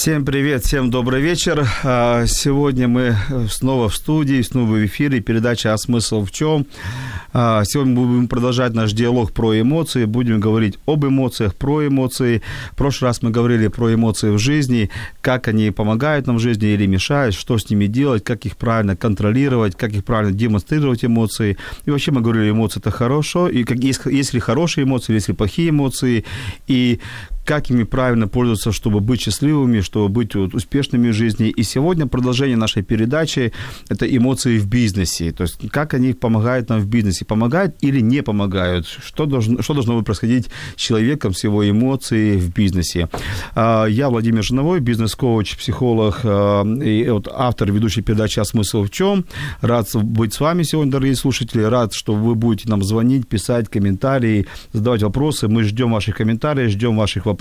Всем привет, всем добрый вечер. А, сегодня мы снова в студии, снова в эфире. Передача «А смысл в чем?». А, сегодня мы будем продолжать наш диалог про эмоции. Будем говорить об эмоциях, про эмоции. В прошлый раз мы говорили про эмоции в жизни, как они помогают нам в жизни или мешают, что с ними делать, как их правильно контролировать, как их правильно демонстрировать эмоции. И вообще мы говорили, эмоции это хорошо, и как, есть, есть ли хорошие эмоции, есть ли плохие эмоции, и как ими правильно пользоваться, чтобы быть счастливыми, чтобы быть вот, успешными в жизни. И сегодня продолжение нашей передачи – это эмоции в бизнесе. То есть как они помогают нам в бизнесе. Помогают или не помогают? Что должно, что должно происходить с человеком, с его эмоцией в бизнесе? А, я Владимир Жиновой, бизнес-коуч, психолог а, и вот автор ведущей передачи «А смысл в чем?». Рад быть с вами сегодня, дорогие слушатели. Рад, что вы будете нам звонить, писать комментарии, задавать вопросы. Мы ждем ваших комментариев, ждем ваших вопросов.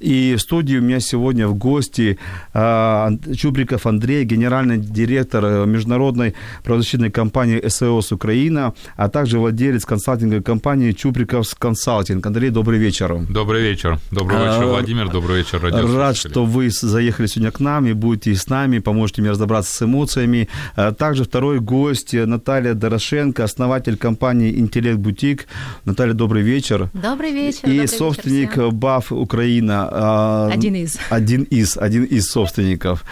И в студии у меня сегодня в гости а, Чубриков Андрей, генеральный директор э, международной правозащитной компании СОС Украина, а также владелец консалтинговой компании Чубриков Консалтинг. Андрей, добрый вечер. Добрый вечер. Добрый вечер, Владимир. Добрый вечер, Рад, что вы заехали сегодня к нам и будете с нами, поможете мне разобраться с эмоциями. А также второй гость Наталья Дорошенко, основатель компании «Интеллект Бутик». Наталья, добрый вечер. Добрый вечер. И добрый собственник вечер БАФ Украина. а, Один из. Один из, один из собственников.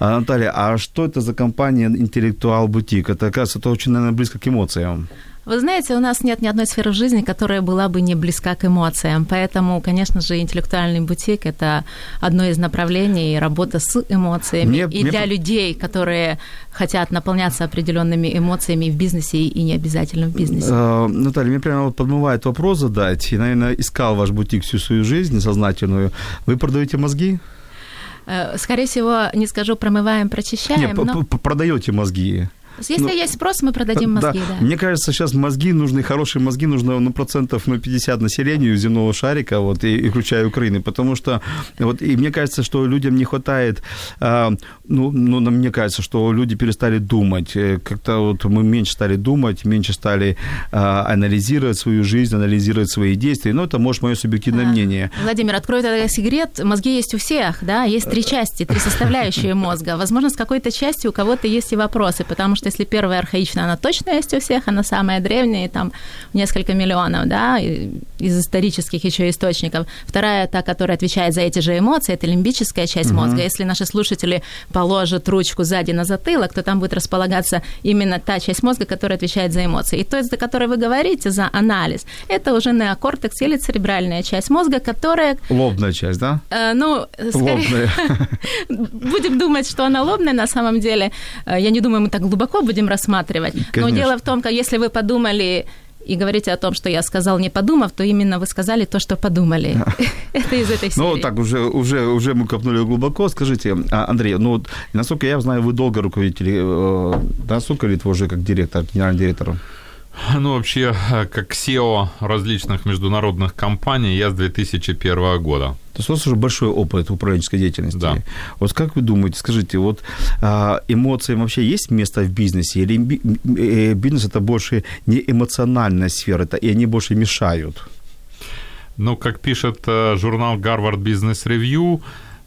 Наталья, а что это за компания «Интеллектуал Бутик»? Это, кажется, это очень, наверное, близко к эмоциям. Вы знаете, у нас нет ни одной сферы жизни, которая была бы не близка к эмоциям. Поэтому, конечно же, интеллектуальный бутик – это одно из направлений работы с эмоциями. Мне- и мне для людей, которые хотят наполняться определенными эмоциями в бизнесе и не обязательно в бизнесе. Э, Наталья, мне прямо вот подмывает вопрос задать. И, наверное, искал ваш бутик всю свою жизнь сознательную. Вы продаете мозги? Э, Скорее всего, не скажу промываем, прочищаем, Нет, п- но продаете мозги. Если ну, есть спрос, мы продадим мозги, да. Мне кажется, сейчас мозги нужны, хорошие мозги нужно ну, процентов ну, 50 населению земного шарика, вот, и, и включая Украины, потому что, вот, и мне кажется, что людям не хватает, а, ну, ну, мне кажется, что люди перестали думать, Э, как-то вот мы меньше стали думать, меньше стали а, анализировать свою жизнь, анализировать свои действия, ну, это, может, мое субъективное А, мнение. Владимир, открою тогда секрет. Мозги есть у всех, да, есть три части, три составляющие мозга. Возможно, с какой-то частью у кого-то есть и вопросы, потому что если первая архаичная, она точно есть у всех, она самая древняя, и там несколько миллионов, да, из исторических еще источников. Вторая, та, которая отвечает за эти же эмоции, это лимбическая часть мозга. Если наши слушатели положат ручку сзади на затылок, то там будет располагаться именно та часть мозга, которая отвечает за эмоции. И то, за которой вы говорите, за анализ, это уже неокортекс или церебральная часть мозга, которая Лобная часть, да? Э, ну, скорее, Лобная. будем думать, что она лобная на самом деле. Э, Я не думаю, мы так глубоко будем рассматривать. Но Конечно. дело в том, как если вы подумали и говорите о том, что я сказал, не подумав, то именно вы сказали то, что подумали. Это из этой серии. Ну, так уже, уже, уже мы копнули глубоко. Скажите, а, Андрей, ну, насколько я знаю, вы долго руководитель, э, да, сколько лет вы уже как директор, генеральный директор? Ну, вообще, э, как SEO различных международных компаний, я с 2001 года. То есть у вас уже большой опыт управленческой деятельности. Да. Вот как вы думаете, скажите, вот а, эмоциям вообще есть место в бизнесе? Или э, бизнес это больше не эмоциональная сфера, это, и они больше мешают? Ну, как пишет э, журнал Harvard Business Review,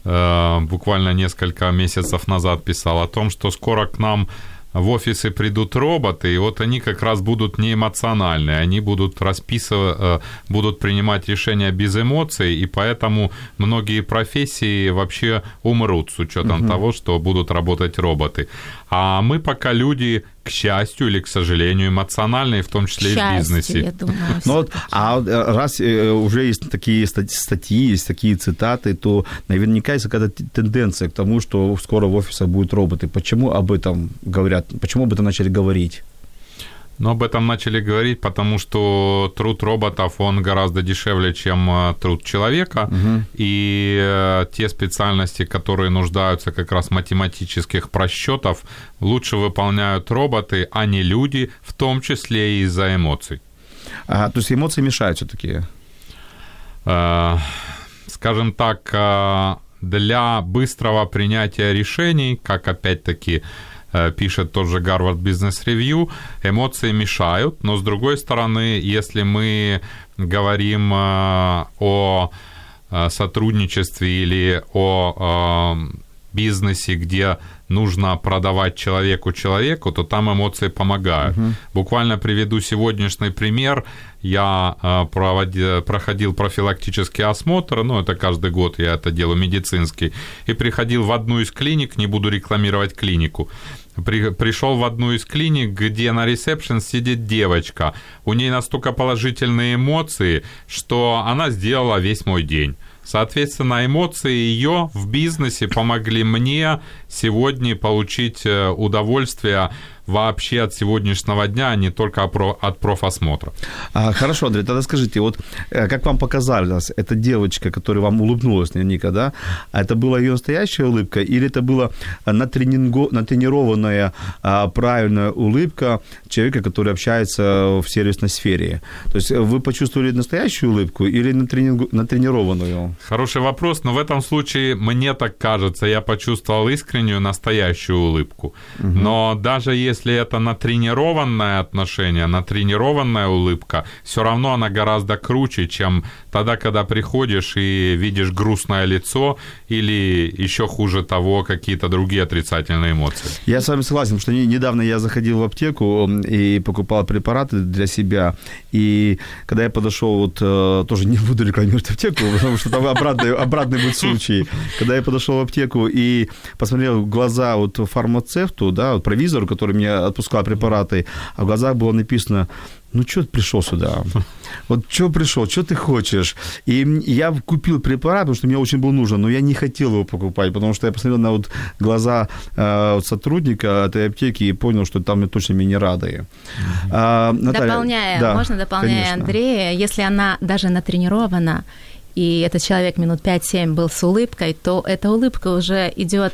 э, буквально несколько месяцев назад писал о том, что скоро к нам в офисы придут роботы, и вот они как раз будут не эмоциональные, они будут расписывать, э, будут принимать решения без эмоций, и поэтому многие профессии вообще умрут с учетом того, что будут работать роботы. А мы пока люди, к счастью или к сожалению, эмоциональные, в том числе и в бизнесе. я думаю. Ну вот, а э, раз э, уже есть такие стат- статьи, есть такие цитаты, то наверняка есть какая-то тенденция к тому, что скоро в офисах будут роботы. Почему об этом говорят? Почему об этом начали говорить? Но об этом начали говорить, потому что труд роботов, он гораздо дешевле, чем э, труд человека. Угу. И э, те специальности, которые нуждаются как раз в математических просчетов, лучше выполняют роботы, а не люди, в том числе и из-за эмоций. А, то есть эмоции мешают все-таки? Э, скажем так, для быстрого принятия решений, как опять-таки пишет тот же Гарвард Business Review, эмоции мешают, но с другой стороны, если мы говорим э, о э, сотрудничестве или о бизнесе, где нужно продавать человеку человеку, то там эмоции помогают. Угу. Буквально приведу сегодняшний пример. Я проводил, проходил профилактический осмотр, ну это каждый год я это делаю, медицинский, и приходил в одну из клиник, не буду рекламировать клинику при, пришел в одну из клиник, где на ресепшн сидит девочка. У нее настолько положительные эмоции, что она сделала весь мой день. Соответственно, эмоции ее в бизнесе помогли мне сегодня получить э, удовольствие вообще от сегодняшнего дня, а не только от профосмотра. А, хорошо, Андрей, тогда скажите, вот э, как вам показалось, эта девочка, которая вам улыбнулась наверняка, да, а это была ее настоящая улыбка или это была натренинго, натренированная а, правильная улыбка человека, который общается в сервисной сфере? То есть вы почувствовали настоящую улыбку или натренированную? Хороший вопрос, но в этом случае мне так кажется, я почувствовал искреннюю настоящую улыбку. Угу. Но даже если если это натренированное отношение, натренированная улыбка, все равно она гораздо круче, чем тогда, когда приходишь и видишь грустное лицо или еще хуже того, какие-то другие отрицательные эмоции. Я с вами согласен, что недавно я заходил в аптеку и покупал препараты для себя, и когда я подошел, вот э, тоже не буду рекламировать аптеку, потому что там обратный, обратный будет случай. Когда я подошел в аптеку и посмотрел в глаза вот фармацевту, да, вот провизору, который мне отпускал препараты, а в глазах было написано ну, что ты пришел сюда? Вот что пришел, что ты хочешь? И я купил препарат, потому что мне очень был нужен, но я не хотел его покупать, потому что я посмотрел на вот глаза э, сотрудника этой аптеки и понял, что там точно меня не рады. А, Наталья, дополняя, да, можно дополняя конечно. Андрея, если она даже натренирована, и этот человек минут 5-7 был с улыбкой, то эта улыбка уже идет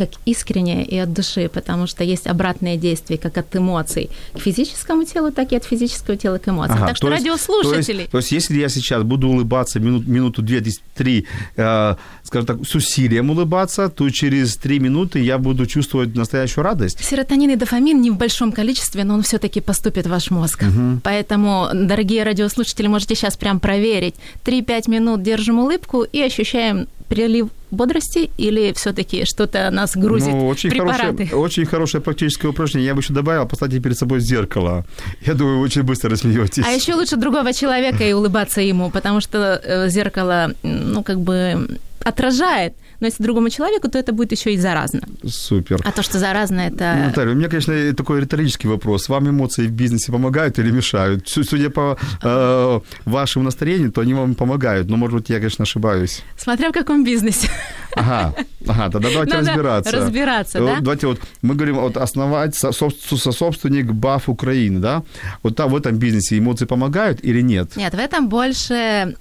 как искренне и от души, потому что есть обратное действие, как от эмоций к физическому телу, так и от физического тела к эмоциям. Ага, так что есть, радиослушатели... То есть, то есть, если я сейчас буду улыбаться минут, минуту, две, три, э, скажем так, с усилием улыбаться, то через три минуты я буду чувствовать настоящую радость. Серотонин и дофамин не в большом количестве, но он все-таки поступит в ваш мозг. Угу. Поэтому, дорогие радиослушатели, можете сейчас прям проверить. 3-5 минут держим улыбку и ощущаем прилив бодрости или все-таки что-то нас грузит ну, очень препараты? Хорошее, очень хорошее практическое упражнение. Я бы еще добавил, поставьте перед собой зеркало. Я думаю, вы очень быстро рассмеетесь. А еще лучше другого человека и улыбаться ему, потому что э, зеркало, ну, как бы отражает но если другому человеку, то это будет еще и заразно. Супер. А то, что заразно, это... Наталья, у меня, конечно, такой риторический вопрос. Вам эмоции в бизнесе помогают или мешают? Судя по э, вашему настроению, то они вам помогают. Но, может быть, я, конечно, ошибаюсь. Смотря в каком бизнесе. Ага, ага, тогда давайте Надо разбираться. разбираться, да? Давайте вот, мы говорим, вот основать сособственник БАФ Украины, да? Вот там, в этом бизнесе эмоции помогают или нет? Нет, в этом больше...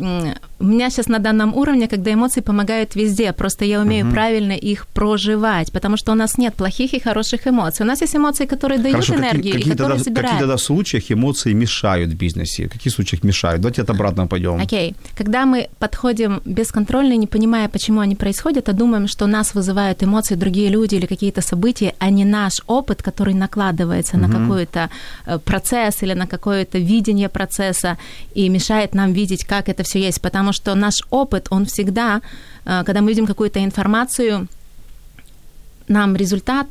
У меня сейчас на данном уровне, когда эмоции помогают везде, просто я умею угу. правильно их проживать, потому что у нас нет плохих и хороших эмоций. У нас есть эмоции, которые дают Хорошо, энергию, какие, какие и которые тогда, собирают. В каких тогда случаях эмоции мешают в бизнесе? В каких случаях мешают? Давайте от обратно пойдем. Окей. Okay. Когда мы подходим бесконтрольно, не понимая, почему они происходят, а думаем, что нас вызывают эмоции другие люди или какие-то события, а не наш опыт, который накладывается угу. на какой-то э, процесс или на какое-то видение процесса и мешает нам видеть, как это все есть. Потому что наш опыт, он всегда Э, когда мы видим какую-то информацию, нам результат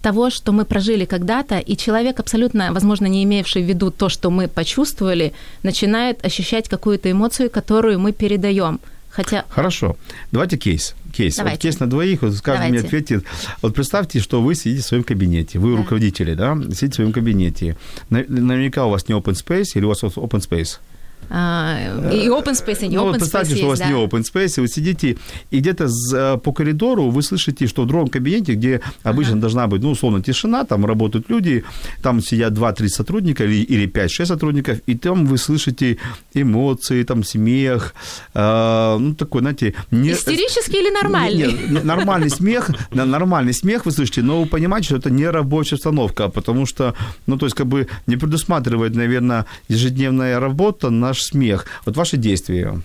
того, что мы прожили когда-то, и человек, абсолютно, возможно, не имевший в виду то, что мы почувствовали, начинает ощущать какую-то эмоцию, которую мы передаем. Хотя... Хорошо. Давайте кейс. Кейс. Вот кейс на двоих. Вот каждый мне ответит. Вот представьте, что вы сидите в своем кабинете. Вы да. руководители, да? Сидите в своем кабинете. Наверняка у вас не open space или у вас open space? А, и open space, и не ну, open вот представьте, space что у вас есть, не да. open space, и вы сидите, и где-то э, по коридору вы слышите, что в другом кабинете, где обычно должна быть, ну, условно, тишина, там работают люди, там сидят 2-3 сотрудника или, или 5-6 сотрудников, и там вы слышите эмоции, там смех, э, ну, такой, знаете... Не, Истерический или нормальный? Не, не, нормальный смех, на- нормальный смех вы слышите, но вы понимаете, что это не рабочая обстановка, потому что, ну, то есть, как бы не предусматривает, наверное, ежедневная работа наш смех. Вот ваши действия.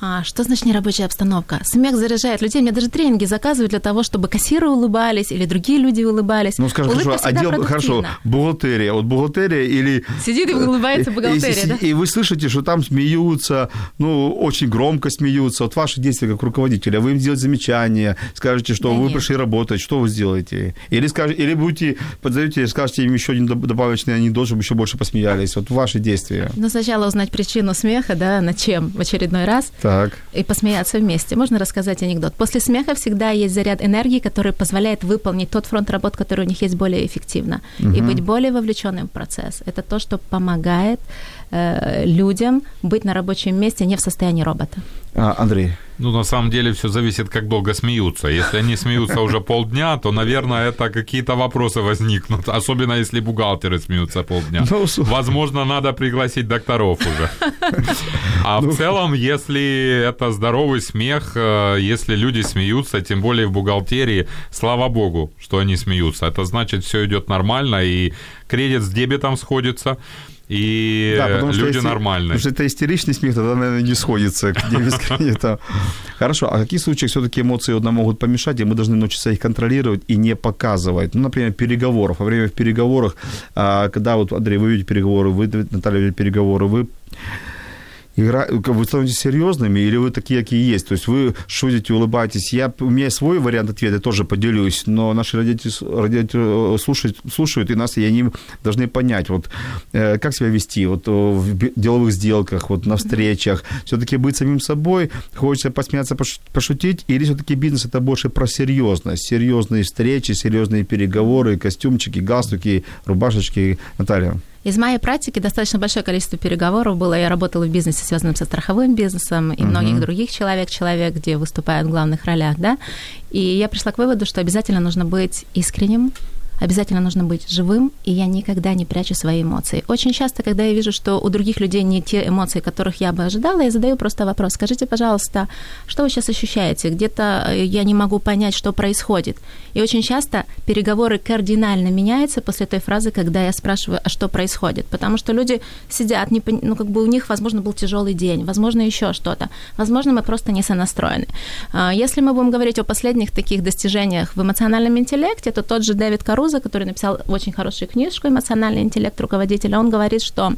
А, что значит нерабочая обстановка? Смех заряжает людей. Мне даже тренинги заказывают для того, чтобы кассиры улыбались или другие люди улыбались. Ну, скажем, Улыбка хорошо, отдел, хорошо, продуктивна. бухгалтерия, вот бухгалтерия или... Сидит и улыбается и- бухгалтерия, и, да? и вы слышите, что там смеются, ну, очень громко смеются. Вот ваши действия как руководителя, вы им сделаете замечание, скажете, что Да вы нет. пришли работать, что вы сделаете? Или, скажете, или будете, подзовете, скажете им еще один доб- добавочный анекдот, чтобы еще больше посмеялись. Вот ваши действия. Ну, сначала узнать причину смеха, да, над чем в очередной раз, Так. И посмеяться вместе. Можно рассказать анекдот. После смеха всегда есть заряд энергии, который позволяет выполнить тот фронт работ, который у них есть более эффективно, и быть более вовлеченным в процесс. Это то, что помогает э, людям быть на рабочем месте не в состоянии робота. А, Андрей. Ну, на самом деле, все зависит, как долго смеются. Если они смеются уже полдня, то, наверное, это какие-то вопросы возникнут. Особенно, если бухгалтеры смеются полдня. Ну, Возможно, надо пригласить докторов уже. А в целом, если это здоровый смех, э, если люди смеются, тем более в бухгалтерии, слава богу, что они смеются. Это значит, все идет нормально, и кредит с дебетом сходится, и Да, потому что люди если- нормальные. Потому что это истеричный смех, тогда, наверное, не сходится. Хорошо, а в каких случаях все-таки эмоции вот нам могут помешать, и мы должны научиться их контролировать и не показывать? Ну, например, переговоров. Во время переговоров, а, когда вот, Андрей, вы ведете переговоры, вы, Наталья, ведете переговоры, вы игра... вы становитесь серьезными или вы такие, какие есть? То есть вы шутите, улыбаетесь. Я... У меня свой вариант ответа, тоже поделюсь, но наши родители, родители э, слушают, слушают, и нас, и они должны понять, вот э, как себя вести вот, э, в деловых сделках, вот на встречах. Все-таки быть самим собой, хочется посмеяться, пош- пошутить, или все-таки бизнес это больше про серьезность, серьезные встречи, серьезные переговоры, костюмчики, галстуки, рубашечки. Наталья. Из моей практики достаточно большое количество переговоров было. Я работала в бизнесе, связанном со страховым бизнесом, и многих других человек-человек, где выступают в главных ролях, да. И я пришла к выводу, что обязательно нужно быть искренним, обязательно нужно быть живым, и я никогда не прячу свои эмоции. Очень часто, когда я вижу, что у других людей не те эмоции, которых я бы ожидала, я задаю просто вопрос. Скажите, пожалуйста, что вы сейчас ощущаете? Где-то э, я не могу понять, что происходит. И очень часто переговоры кардинально меняются после той фразы, когда я спрашиваю, а что происходит? Потому что люди сидят, не, пон- ну, как бы у них, возможно, был тяжелый день, возможно, еще что-то. Возможно, мы просто не сонастроены. А, Если мы будем говорить о последних таких достижениях в эмоциональном интеллекте, то тот же Дэвид Каруза, который написал очень хорошую книжку «Эмоциональный интеллект руководителя», он говорит, что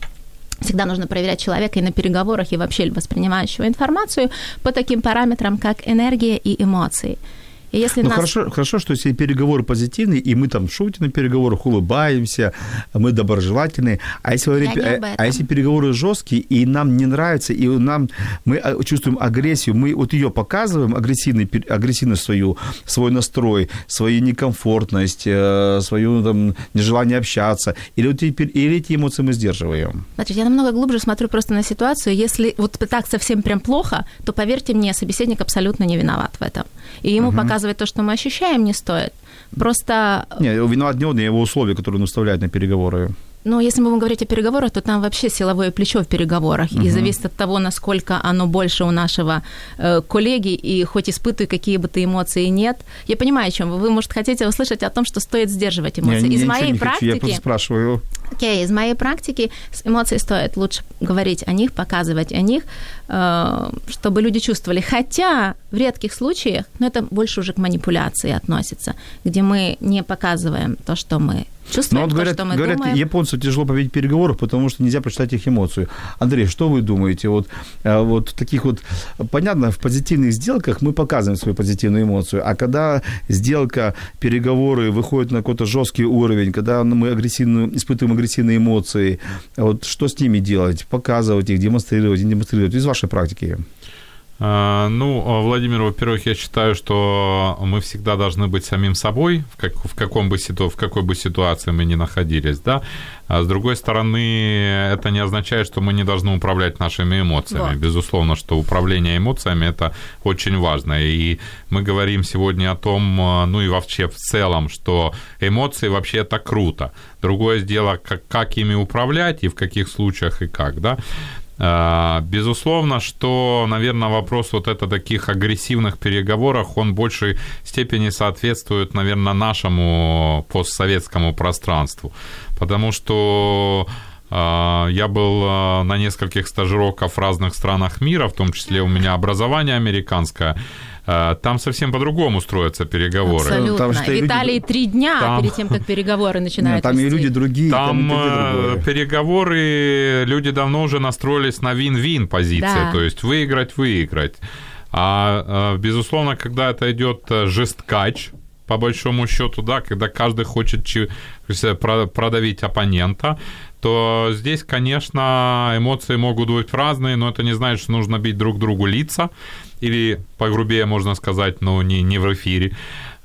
Всегда нужно проверять человека и на переговорах, и вообще воспринимающего информацию по таким параметрам, как энергия и эмоции. И если Ну, нас... хорошо, хорошо, что если переговоры позитивные, и мы там шутим на переговорах, улыбаемся, мы доброжелательные. А если, время- а- а если переговоры жесткие, и нам не нравится, и нам, мы а, чувствуем агрессию, мы вот ее показываем, агрессивный, агрессивность свою, свой настрой, свою некомфортность, э, свое там, нежелание общаться, или, вот эти, или эти эмоции мы сдерживаем? Значит, я намного глубже смотрю просто на ситуацию. Если вот так совсем прям плохо, то, поверьте мне, собеседник абсолютно не виноват в этом. И ему показывать то, что мы ощущаем, не стоит. Просто Не, виноват не он, а его условия, которые он выставляет на переговоры. Ну, если мы будем говорить о переговорах, то там вообще силовое плечо в переговорах. И зависит от того, насколько оно больше у нашего э, коллеги, и хоть испытывай какие бы ты эмоции нет. Я понимаю, о чем вы. Вы, может, хотите услышать о том, что стоит сдерживать Не, эмоции. я Из ничего моей не хочу, практики... я просто спрашиваю. Окей, из моей практики с эмоций стоит лучше говорить о них, показывать о них, э, чтобы люди чувствовали. Хотя в редких случаях, но это больше уже к манипуляции относится, где мы не показываем то, что мы Но чувствуем, вот то, говорят, что мы говорят думаем. японцам тяжело победить переговоров, потому что нельзя прочитать их эмоцию. Андрей, что вы думаете? Вот, э, вот в таких вот, понятно, в позитивных сделках мы показываем свою позитивную эмоцию, а когда сделка, переговоры выходят на какой-то жесткий уровень, когда мы агрессивно, испытываем агрессивные эмоции, вот что с ними делать? Показывать их, демонстрировать, не демонстрировать? Из вашей практики. А, ну, Владимир, во-первых, я считаю, что мы всегда должны быть самим собой, в, как, в, каком бы ситу, в какой бы ситуации мы ни находились, да. А с другой стороны, это не означает, что мы не должны управлять нашими эмоциями. Вот. Безусловно, что управление эмоциями – это очень важно. И мы говорим сегодня о том, ну и вообще в целом, что эмоции вообще это круто. Другое дело, как, как ими управлять и в каких случаях и как, да. А, безусловно, что, наверное, вопрос вот это таких агрессивных переговорах, он в большей степени соответствует, наверное, нашему постсоветскому пространству. Потому что а, я был а, на нескольких стажировках в разных странах мира, в том числе у меня образование американское. А, там совсем по-другому строятся переговоры. Абсолютно. Там, что в Италии люди... три дня там... перед тем, как переговоры начинаются. Там и люди другие. Там, там э, переговоры, люди давно уже настроились на вин-вин позиции, да. то есть выиграть, выиграть. А, безусловно, когда это идет э, жесткач, по большому счету, да, когда каждый хочет продавить оппонента, то здесь, конечно, эмоции могут быть разные, но это не значит, что нужно бить друг другу лица, или погрубее можно сказать, но не, не в эфире.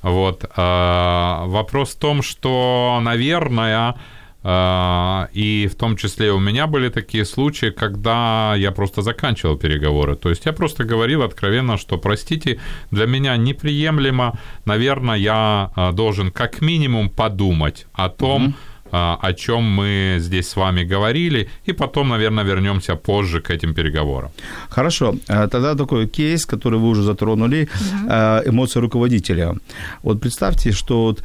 Вот. А, вопрос в том, что, наверное, и в том числе у меня были такие случаи, когда я просто заканчивал переговоры. То есть я просто говорил откровенно, что, простите, для меня неприемлемо, наверное, я а, должен как минимум подумать о том, mm-hmm а, о чем мы здесь с вами говорили, и потом, наверное, вернемся позже к этим переговорам. Хорошо. А, тогда такой кейс, который вы уже затронули, uh эмоции руководителя. Вот представьте, что вот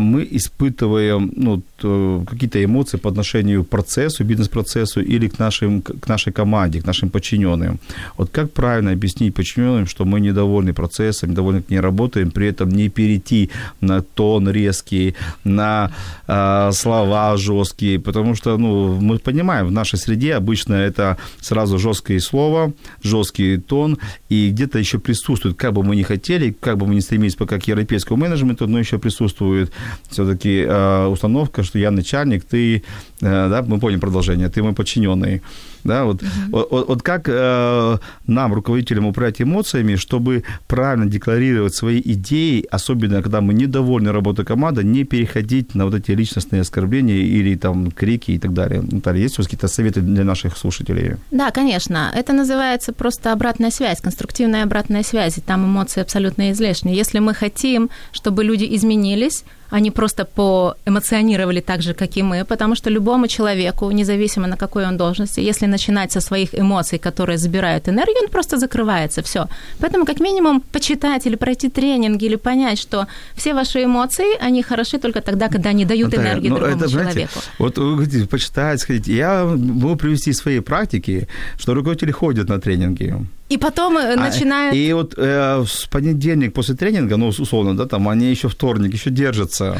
мы испытываем ну, э, какие-то эмоции по отношению к процессу, бизнес-процессу или к, нашим, к нашей команде, к нашим подчиненным. Вот как правильно объяснить подчиненным, что мы недовольны процессом, недовольны к ней работаем, при этом не перейти на тон резкий, на э, слова слова жесткие, потому что, ну, мы понимаем, в нашей среде обычно это сразу жесткое слово, жесткий тон, и где-то еще присутствует, как бы мы ни хотели, как бы мы ни стремились пока к европейскому менеджменту, но еще присутствует все-таки э, установка, что я начальник, ты, э, да, мы поняли продолжение, ты мой подчиненный. Да, вот, uh-huh. вот, вот, вот как э, нам, руководителям, управлять эмоциями, чтобы правильно декларировать свои идеи, особенно когда мы недовольны работой команды, не переходить на вот эти личностные оскорбления или там крики и так далее. Наталья, есть у вас какие-то советы для наших слушателей? Да, конечно. Это называется просто обратная связь, конструктивная обратная связь. Там эмоции абсолютно излишни. Если мы хотим, чтобы люди изменились, они просто поэмоционировали так же, как и мы, потому что любому человеку, независимо на какой он должности, если начинать со своих эмоций, которые забирают энергию, он просто закрывается, все. Поэтому как минимум почитать или пройти тренинг, или понять, что все ваши эмоции, они хороши только тогда, когда они дают Наталья, энергию ну, другому это, человеку. Знаете, вот вы говорите, почитать, сказать, я могу привести свои практики, что руководители ходят на тренинги. И потом э, начинают... А, и вот э, в понедельник после тренинга, ну, условно, да, там они еще вторник, еще держатся.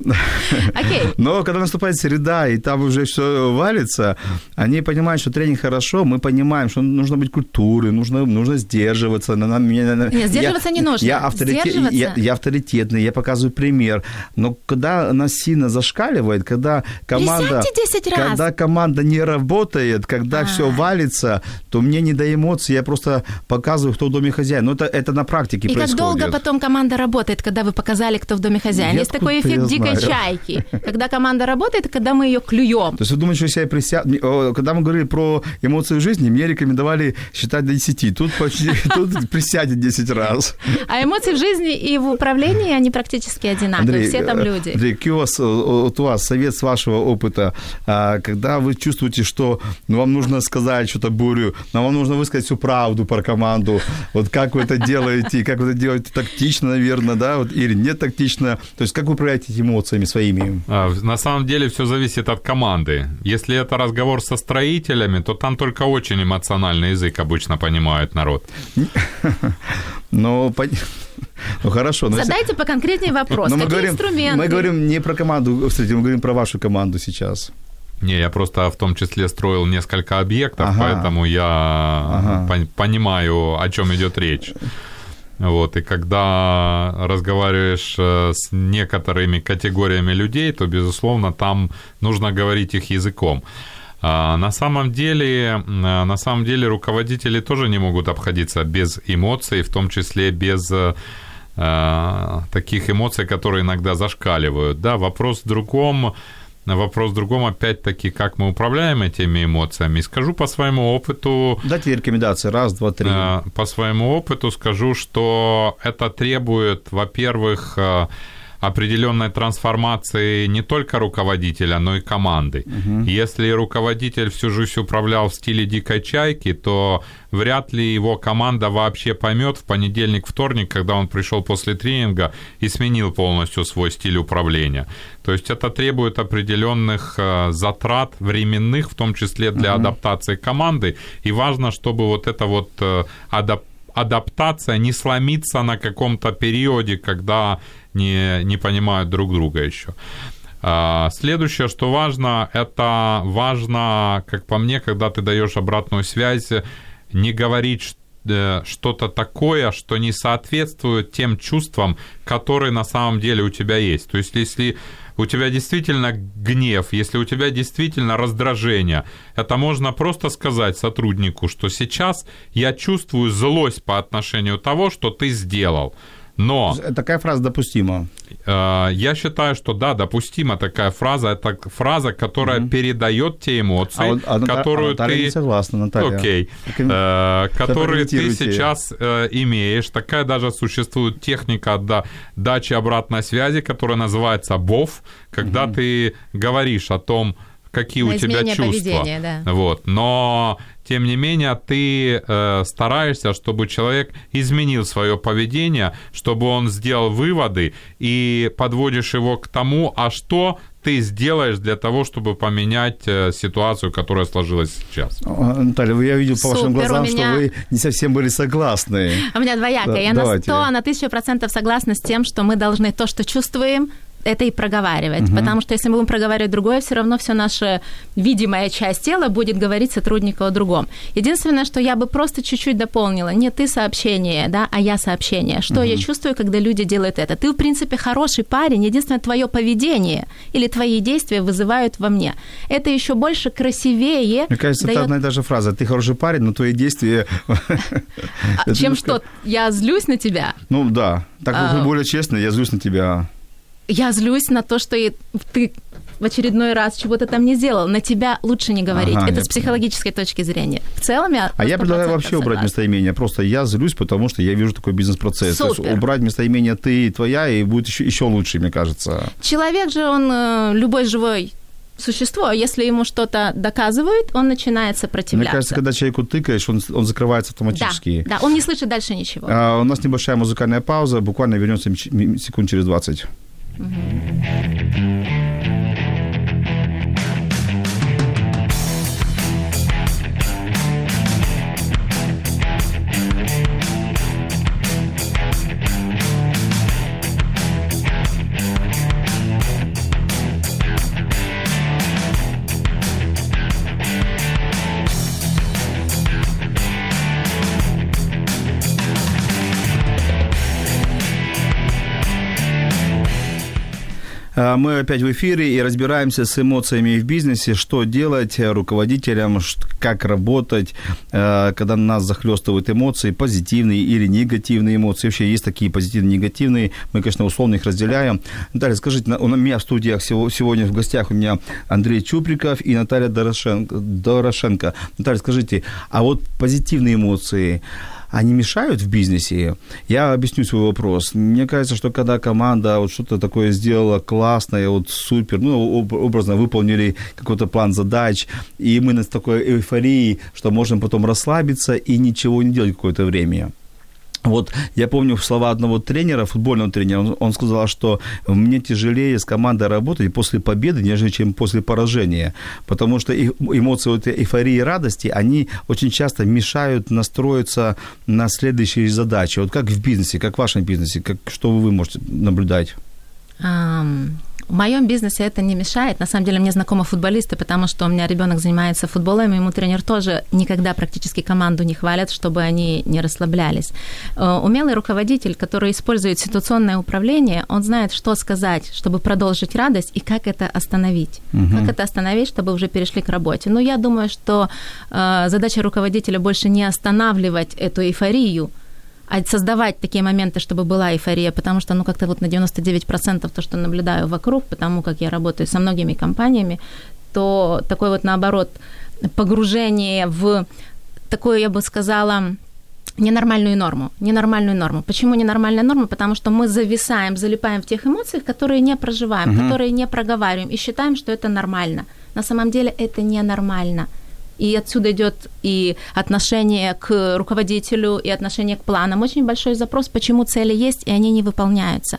Okay. Но когда наступает среда, и там уже все валится, они понимают, что тренинг хорошо, мы понимаем, что нужно быть культурой, нужно, нужно сдерживаться. На, на, на, Нет, сдерживаться я, не нужно. Я, авторитет, я, я авторитетный, я показываю пример. Но когда нас сильно зашкаливает, когда команда... 10 раз. Когда команда не работает, когда а. все валится, то мне не до эмоций, я просто показываю, кто в доме хозяин. Но это, это на практике И происходит. как долго потом команда работает, когда вы показали, кто в доме хозяин? Я Есть такой эффект дикой чайки. Когда команда работает, когда мы ее клюем. То есть вы думаете, что я присяг... Когда мы говорили про эмоции в жизни, мне рекомендовали считать до 10. Тут, почти, тут присядет 10 раз. А эмоции в жизни и в управлении, они практически одинаковые. Андрей, Все там люди. Андрей, какой у вас, вот у вас совет с вашего опыта, а, когда вы чувствуете, что вам нужно сказать что-то бурю, но вам нужно высказать всю правду про команду, вот как вы это делаете, как вы это делаете тактично, наверное, да, вот, или не тактично, то есть как вы управляете эмоциями своими? А, на самом деле все зависит от команды. Если это разговор со строителями, то там только очень эмоциональный язык обычно понимает народ. Но ну хорошо. Но Задайте если... поконкретнее вопрос. Но мы Какие говорим, инструменты? Мы говорим не про команду, кстати, мы говорим про вашу команду сейчас. Не, я просто в том числе строил несколько объектов, ага. поэтому я ага. пон- понимаю, о чем идет речь. Вот, и когда разговариваешь э, с некоторыми категориями людей, то, безусловно, там нужно говорить их языком. А, на самом деле, на самом деле руководители тоже не могут обходиться без эмоций, в том числе без э, таких эмоций, которые иногда зашкаливают. Да, вопрос в другом, вопрос в другом, опять-таки, как мы управляем этими эмоциями. Скажу по своему опыту... Дайте рекомендации. Раз, два, три. Э, по своему опыту скажу, что это требует, во-первых, э, определенной трансформации не только руководителя, но и команды. Угу. Если руководитель всю жизнь управлял в стиле дикой чайки, то вряд ли его команда вообще поймет в понедельник, вторник, когда он пришел после тренинга и сменил полностью свой стиль управления. То есть это требует определенных э, затрат временных, в том числе для угу. адаптации команды. И важно, чтобы вот это вот э, адап адаптация не сломится на каком-то периоде, когда не, не понимают друг друга еще. А, следующее, что важно, это важно, как по мне, когда ты даешь обратную связь, не говорить э, что-то такое, что не соответствует тем чувствам, которые на самом деле у тебя есть. То есть, если у тебя действительно гнев, если у тебя действительно раздражение, это можно просто сказать сотруднику, что сейчас я чувствую злость по отношению того, что ты сделал. Но... Такая фраза допустима. Э, я считаю, что да, допустима такая фраза. Это фраза, которая угу. передает те эмоции, а, а, которую а, ты... не согласна, Наталья. Окей. Э, которые ты сейчас э, имеешь. Такая даже существует техника да, дачи обратной связи, которая называется БОВ, когда угу. ты говоришь о том, какие На у тебя чувства. Да. Вот. Но тем не менее ты э, стараешься, чтобы человек изменил свое поведение, чтобы он сделал выводы и подводишь его к тому, а что ты сделаешь для того, чтобы поменять э, ситуацию, которая сложилась сейчас? Наталья, я видел по Супер, вашим глазам, меня... что вы не совсем были согласны. У меня двоякое. Да, я давайте. на 100, на 1000% согласна с тем, что мы должны то, что чувствуем, это и проговаривать. Угу. Потому что если мы будем проговаривать другое, все равно все наша видимая часть тела будет говорить сотруднику о другом. Единственное, что я бы просто чуть-чуть дополнила, не ты сообщение, да, а я сообщение. Что угу. я чувствую, когда люди делают это? Ты, в принципе, хороший парень, единственное, твое поведение или твои действия вызывают во мне. Это еще больше красивее. Мне кажется, даёт... это одна и та же фраза. Ты хороший парень, но твои действия... А чем что? Я злюсь на тебя? Ну да. Так а. более честно, я злюсь на тебя я злюсь на то, что ты в очередной раз чего-то там не сделал. На тебя лучше не говорить. Ага, Это с психологической точки зрения. В целом я... А я предлагаю вообще согласна. убрать местоимение. Просто я злюсь, потому что я вижу такой бизнес-процесс. То есть убрать местоимение ты и твоя, и будет еще, еще лучше, мне кажется. Человек же, он э, любой живой существо, а если ему что-то доказывают, он начинает сопротивляться. Мне кажется, когда человеку тыкаешь, он, он закрывается автоматически. Да, да, он не слышит дальше ничего. А, у нас небольшая музыкальная пауза, буквально вернемся секунд через 20. 嗯。哼 мы опять в эфире и разбираемся с эмоциями в бизнесе, что делать руководителям, как работать, а, когда нас захлестывают эмоции, позитивные или негативные эмоции. Вообще есть такие позитивные, негативные. Мы, конечно, условно их разделяем. Наталья, скажите, у меня в студиях сегодня в гостях у меня Андрей Чуприков и Наталья Дорошенко. Дорошенко. Наталья, скажите, а вот позитивные эмоции, они мешают в бизнесе? Я объясню свой вопрос. Мне кажется, что когда команда вот что-то такое сделала классное, вот супер, ну, образно выполнили какой-то план задач, и мы на такой эйфории, что можем потом расслабиться и ничего не делать какое-то время. Вот я помню слова одного тренера, футбольного тренера, он, он сказал, что мне тяжелее с командой работать после победы, нежели чем после поражения, потому что эмоции вот эйфории и радости, они очень часто мешают настроиться на следующие задачи. Вот как в бизнесе, как в вашем бизнесе, как, что вы можете наблюдать? Um, в моем бизнесе это не мешает. На самом деле мне знакомы футболисты, потому что у меня ребенок занимается футболом, и ему тренер тоже никогда практически команду не хвалят, чтобы они не расслаблялись. Э, умелый руководитель, который использует ситуационное управление, он знает, что сказать, чтобы продолжить радость, и как это остановить. Угу. Как это остановить, чтобы уже перешли к работе. Но я думаю, что э, задача руководителя больше не останавливать эту эйфорию, а создавать такие моменты, чтобы была эйфория, потому что, ну, как-то вот на 99% то, что наблюдаю вокруг, потому как я работаю со многими компаниями, то такое вот, наоборот, погружение в такое, я бы сказала, ненормальную норму. Ненормальную норму. Почему ненормальная норма? Потому что мы зависаем, залипаем в тех эмоциях, которые не проживаем, угу. которые не проговариваем и считаем, что это нормально. На самом деле это ненормально. И отсюда идет и отношение к руководителю, и отношение к планам. Очень большой запрос, почему цели есть, и они не выполняются.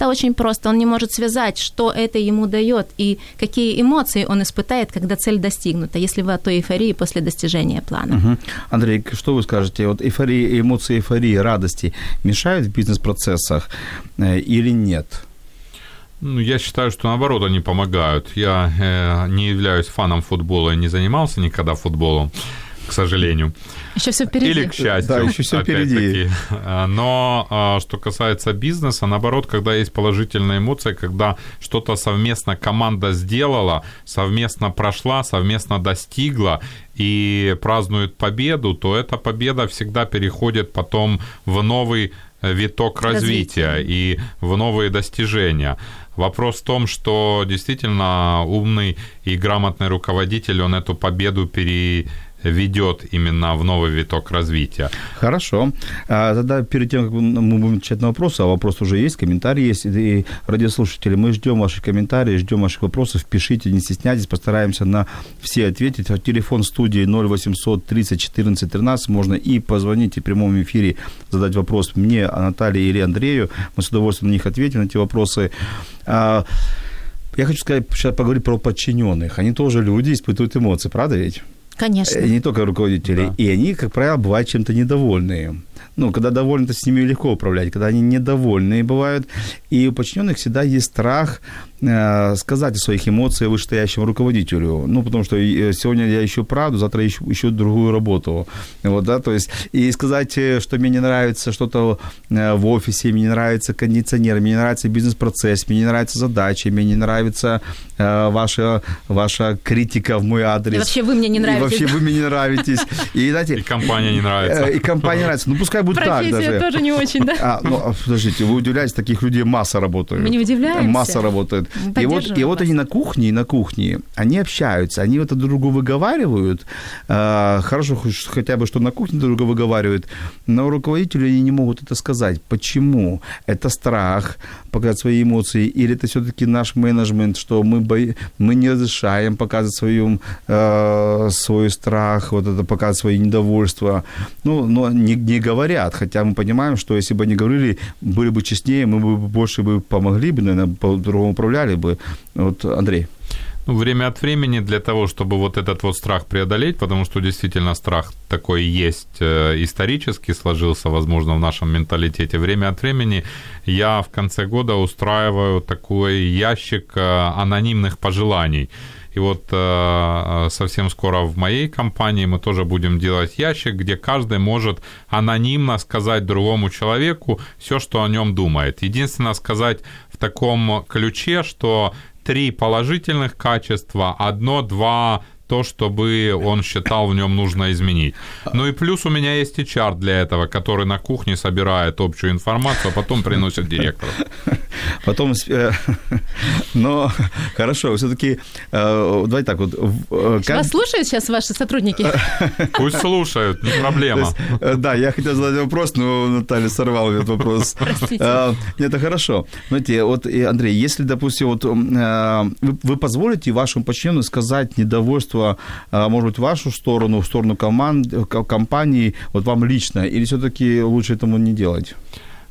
Это очень просто. Он не может связать, что это ему дает и какие эмоции он испытает, когда цель достигнута, если вы о той эйфории после достижения плана. Угу. Андрей, что вы скажете? Вот эйфория, эмоции эйфории, радости мешают в бизнес-процессах э, или нет? Ну, я считаю, что наоборот они помогают. Я э, не являюсь фаном футбола и не занимался никогда футболом, к сожалению. Еще все впереди. Или к счастью. Да, еще все впереди. А, но а, что касается бизнеса, наоборот, когда есть положительные эмоции, когда что-то совместно команда сделала, совместно прошла, совместно достигла и празднует победу, то эта победа всегда переходит потом в новый виток развития, развития и в новые достижения. Вопрос в том, что действительно умный и грамотный руководитель, он эту победу пере ведет именно в новый виток развития. Хорошо. А, тогда перед тем, как мы будем отвечать на вопросы, а вопрос уже есть, комментарий есть, и радиослушатели, мы ждем ваши комментарии, ждем ваших вопросов, пишите, не стесняйтесь, постараемся на все ответить. Телефон студии 0800 30 14 13, можно и позвонить, и в прямом эфире задать вопрос мне, Наталье или Андрею, мы с удовольствием на них ответим, на эти вопросы. А, я хочу сказать, сейчас поговорить про подчиненных. Они тоже люди, испытывают эмоции, правда ведь? Конечно. Не только руководители. Да. И они, как правило, бывают чем-то недовольные. Ну, когда довольны, то с ними легко управлять. Когда они недовольные бывают. И у подчиненных всегда есть страх Э, сказать о своих эмоциях вышестоящему руководителю. Ну, потому что э, сегодня я ищу правду, завтра ищу, ищу другую работу. Вот, да, то есть, и сказать, э, что мне не нравится что-то в офисе, мне не нравится кондиционер, мне не нравится бизнес-процесс, мне не нравятся задачи, мне не нравится ваша, ваша критика в мой адрес. И вообще вы мне не нравитесь. И вообще вы мне не нравитесь. И, знаете, и компания не нравится. И компания нравится. Ну, пускай будет так даже. тоже не очень, да? А, ну, а, подождите, вы удивляетесь, таких людей масса работают. Мы не удивляемся. Масса работает. И вот, и вот они на кухне, и на кухне, они общаются, они друг другу выговаривают. Э, хорошо, хотя бы, что на кухне друг друга выговаривают, но руководители они не могут это сказать. Почему? Это страх показать свои эмоции, или это все-таки наш менеджмент, что мы, бо... мы не разрешаем показывать свою, э, свой страх, вот это показывать свое недовольство. Ну, но не, не говорят, хотя мы понимаем, что если бы они говорили, были бы честнее, мы бы больше бы помогли бы, наверное, по-другому управляли бы. Вот, Андрей. Ну, время от времени для того, чтобы вот этот вот страх преодолеть, потому что действительно страх такой есть, э, исторически сложился, возможно, в нашем менталитете. Время от времени я в конце года устраиваю такой ящик э, анонимных пожеланий. И вот э, совсем скоро в моей компании мы тоже будем делать ящик, где каждый может анонимно сказать другому человеку все, что о нем думает. Единственное сказать в таком ключе, что три положительных качества, одно-два то, чтобы он считал в нем нужно изменить. Ну и плюс у меня есть HR для этого, который на кухне собирает общую информацию, а потом приносит директору. Потом, э, но хорошо, все-таки э, давай так вот. Э, Вас слушают сейчас ваши сотрудники? Пусть слушают, не проблема. Да, я хотел задать вопрос, но Наталья сорвала этот вопрос. Простите. Это хорошо. Знаете, вот, Андрей, если, допустим, вот вы позволите вашему подчиненному сказать недовольство чувства, а, может быть, в вашу сторону, в сторону команд, компании, вот вам лично, или все-таки лучше этому не делать?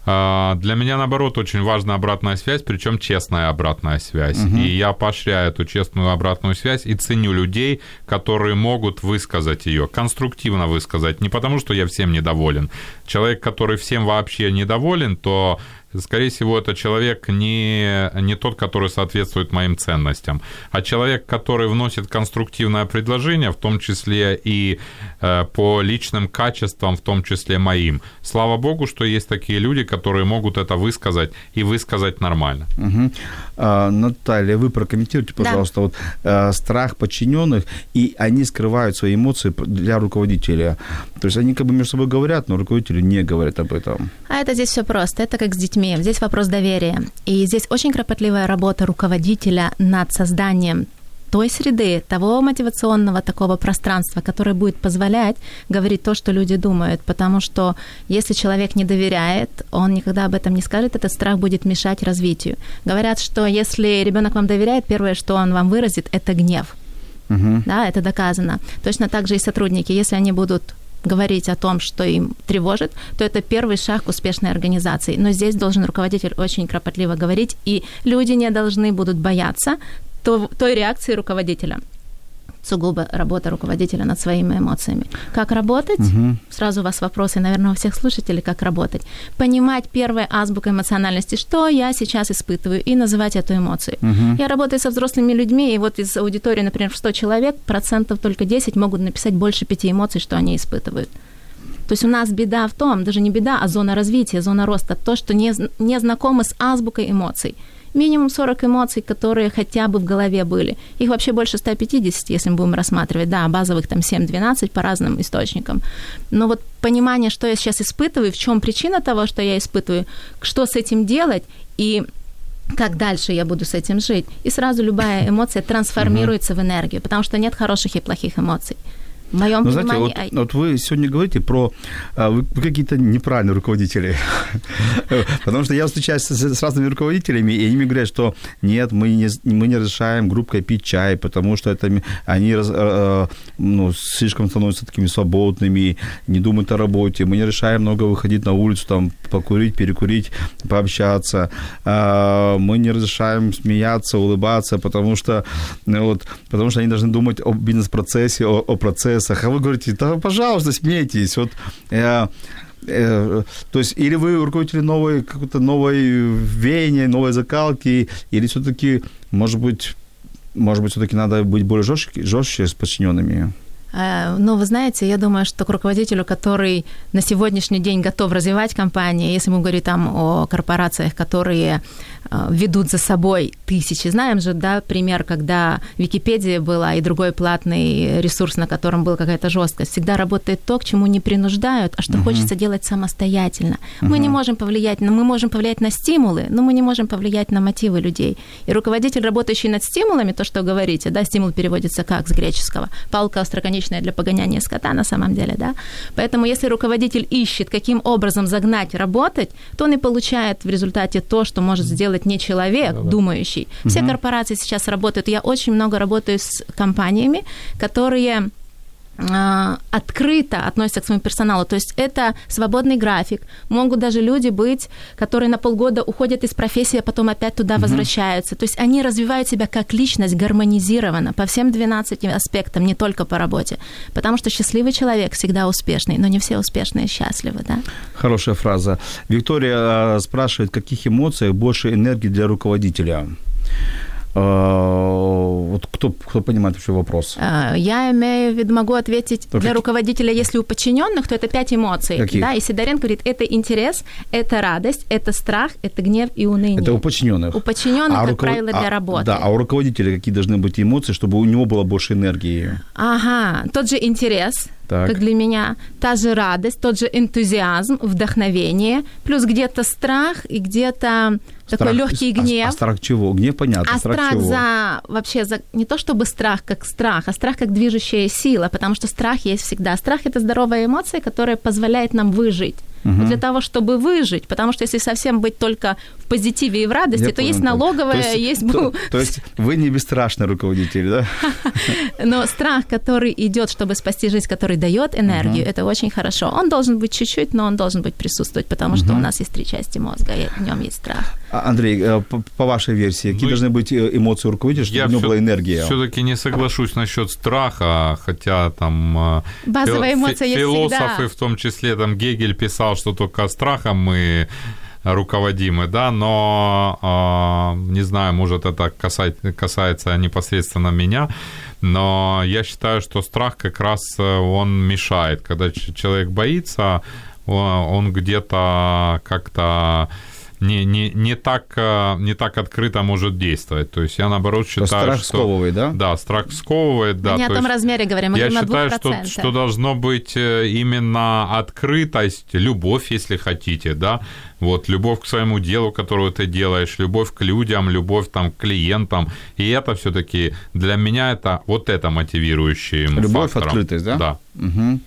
А, для меня, наоборот, очень важна обратная связь, причем честная обратная связь. Угу. И я поощряю эту честную обратную связь и ценю людей, которые могут высказать ее, конструктивно высказать. Не потому, что я всем недоволен. Человек, который всем вообще недоволен, то скорее всего, это человек не, не тот, который соответствует моим ценностям, а человек, который вносит конструктивное предложение, в том числе и э, по личным качествам, в том числе моим. Слава богу, что есть такие люди, которые могут это высказать и высказать нормально. Угу. А, Наталья, вы прокомментируйте, пожалуйста, да. вот э, страх подчиненных, и они скрывают свои эмоции для руководителя. То есть они как бы между собой говорят, но руководители не говорят об этом. А это здесь все просто. Это как с детьми. Здесь вопрос доверия. И здесь очень кропотливая работа руководителя над созданием той среды, того мотивационного такого пространства, которое будет позволять говорить то, что люди думают. Потому что если человек не доверяет, он никогда об этом не скажет, этот страх будет мешать развитию. Говорят, что если ребенок вам доверяет, первое, что он вам выразит, это гнев. Угу. Да, это доказано. Точно так же и сотрудники, если они будут говорить о том, что им тревожит, то это первый шаг к успешной организации. Но здесь должен руководитель очень кропотливо говорить, и люди не должны будут бояться той реакции руководителя сугубо работа руководителя над своими эмоциями. Как работать? Угу. Сразу у вас вопросы, наверное, у всех слушателей, как работать. Понимать первая азбука эмоциональности, что я сейчас испытываю, и называть эту эмоцию. Угу. Я работаю со взрослыми людьми, и вот из аудитории, например, в 100 человек, процентов только 10 могут написать больше пяти эмоций, что они испытывают. То есть у нас беда в том, даже не беда, а зона развития, зона роста, то, что не, не знакомы с азбукой эмоций минимум 40 эмоций, которые хотя бы в голове были. Их вообще больше 150, если мы будем рассматривать. Да, базовых там 7-12 по разным источникам. Но вот понимание, что я сейчас испытываю, в чем причина того, что я испытываю, что с этим делать и как дальше я буду с этим жить. И сразу любая эмоция трансформируется в энергию, потому что нет хороших и плохих эмоций. В моем ну, знаете, вот, вот вы сегодня говорите про... А, вы, вы какие-то неправильные руководители. Потому что я встречаюсь с, с разными руководителями, и они мне говорят, что нет, мы не, мы не разрешаем группкой пить чай, потому что это, они раз, э, ну, слишком становятся такими свободными, не думают о работе. Мы не решаем много выходить на улицу, там, покурить, перекурить, пообщаться. А, мы не разрешаем смеяться, улыбаться, потому что, ну, вот, потому что они должны думать о бизнес-процессе, о, о процессе процессах, а вы говорите, да, пожалуйста, смейтесь. Вот, э, э, то есть, или вы руководитель новой, какой-то новой веяния, новой закалки, или все-таки, может быть, может быть, все-таки надо быть более жестче, жестче с подчиненными? Э, ну, вы знаете, я думаю, что к руководителю, который на сегодняшний день готов развивать компании, если мы говорим там о корпорациях, которые э, ведут за собой тысячи. Знаем же, да, пример, когда Википедия была и другой платный ресурс, на котором была какая-то жесткость. Всегда работает то, к чему не принуждают, а что uh-huh. хочется делать самостоятельно. Uh-huh. Мы не можем повлиять, но мы можем повлиять на стимулы, но мы не можем повлиять на мотивы людей. И руководитель, работающий над стимулами, то, что говорите, да, стимул переводится как с греческого, палка остроконечная бесконечная для погоняния скота на самом деле, да. Поэтому если руководитель ищет, каким образом загнать работать, то он и получает в результате то, что может сделать не человек, да, думающий. Все угу. корпорации сейчас работают. Я очень много работаю с компаниями, которые открыто относятся к своему персоналу. То есть это свободный график. Могут даже люди быть, которые на полгода уходят из профессии, а потом опять туда угу. возвращаются. То есть они развивают себя как личность гармонизированно по всем 12 аспектам, не только по работе. Потому что счастливый человек всегда успешный, но не все успешные счастливы. Да? Хорошая фраза. Виктория а, спрашивает, каких эмоций больше энергии для руководителя? А, вот кто, кто понимает вообще вопрос? А, я имею в виду, могу ответить так для руководителя, если у подчиненных, то это пять эмоций. Какие? Да, и Сидоренко говорит, это интерес, это радость, это страх, это гнев и уныние. Это у подчиненных? У подчиненных, а как руков... правило, для а, работы. Да, а у руководителя какие должны быть эмоции, чтобы у него было больше энергии? Ага, тот же интерес, так. как для меня, та же радость, тот же энтузиазм, вдохновение, плюс где-то страх и где-то страх, такой легкий гнев. А, а страх чего? Гнев понятно. А страх, страх чего? за вообще за не то чтобы страх как страх, а страх как движущая сила, потому что страх есть всегда. Страх это здоровая эмоция, которая позволяет нам выжить угу. для того, чтобы выжить. Потому что если совсем быть только в позитиве и в радости, Я то понял, есть налоговая, то есть, есть... То, то есть вы не бесстрашный руководитель, да? Но страх, который идет, чтобы спасти жизнь, который дает энергию, угу. это очень хорошо. Он должен быть чуть-чуть, но он должен быть присутствовать, потому угу. что у нас есть три части мозга, и в нем есть страх. А, Андрей, э, по, вашей версии, какие ну, должны быть э, эмоции у руководителя, чтобы у него была энергия? Все-таки не соглашусь насчет страха, хотя там... Э, Базовая эмоция есть Философы, в том числе там Гегель писал, что только страхом мы руководимы, да, но э, не знаю, может это касается, касается непосредственно меня, но я считаю, что страх как раз э, он мешает, когда человек боится, он где-то как-то не, не, не, так, э, не так открыто может действовать. То есть я, наоборот, считаю, страх что... сковывает, да? Да, страх сковывает, да. Мы не о том есть размере говорим, мы я говорим считаю, о 2%. что, что должно быть э, именно открытость, любовь, если хотите, да, вот, любовь к своему делу, которую ты делаешь, любовь к людям, любовь там, к клиентам. И это все-таки для меня это вот это мотивирующий Любовь, фактором. открытость, да? Да. Угу.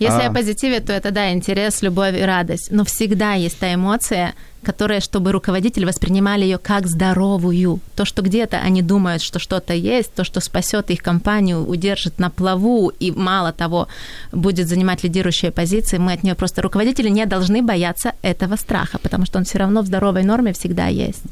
Если А- о позитиве, то это, да, интерес, любовь и радость. Но всегда есть та эмоция, которая, чтобы руководители воспринимали ее как здоровую. То, что где-то они думают, что что-то есть, то, что спасет их компанию, удержит на плаву и, мало того, будет занимать лидирующие позиции, мы от нее просто... Руководители не должны бояться этого страха, потому что он все равно в здоровой норме всегда есть.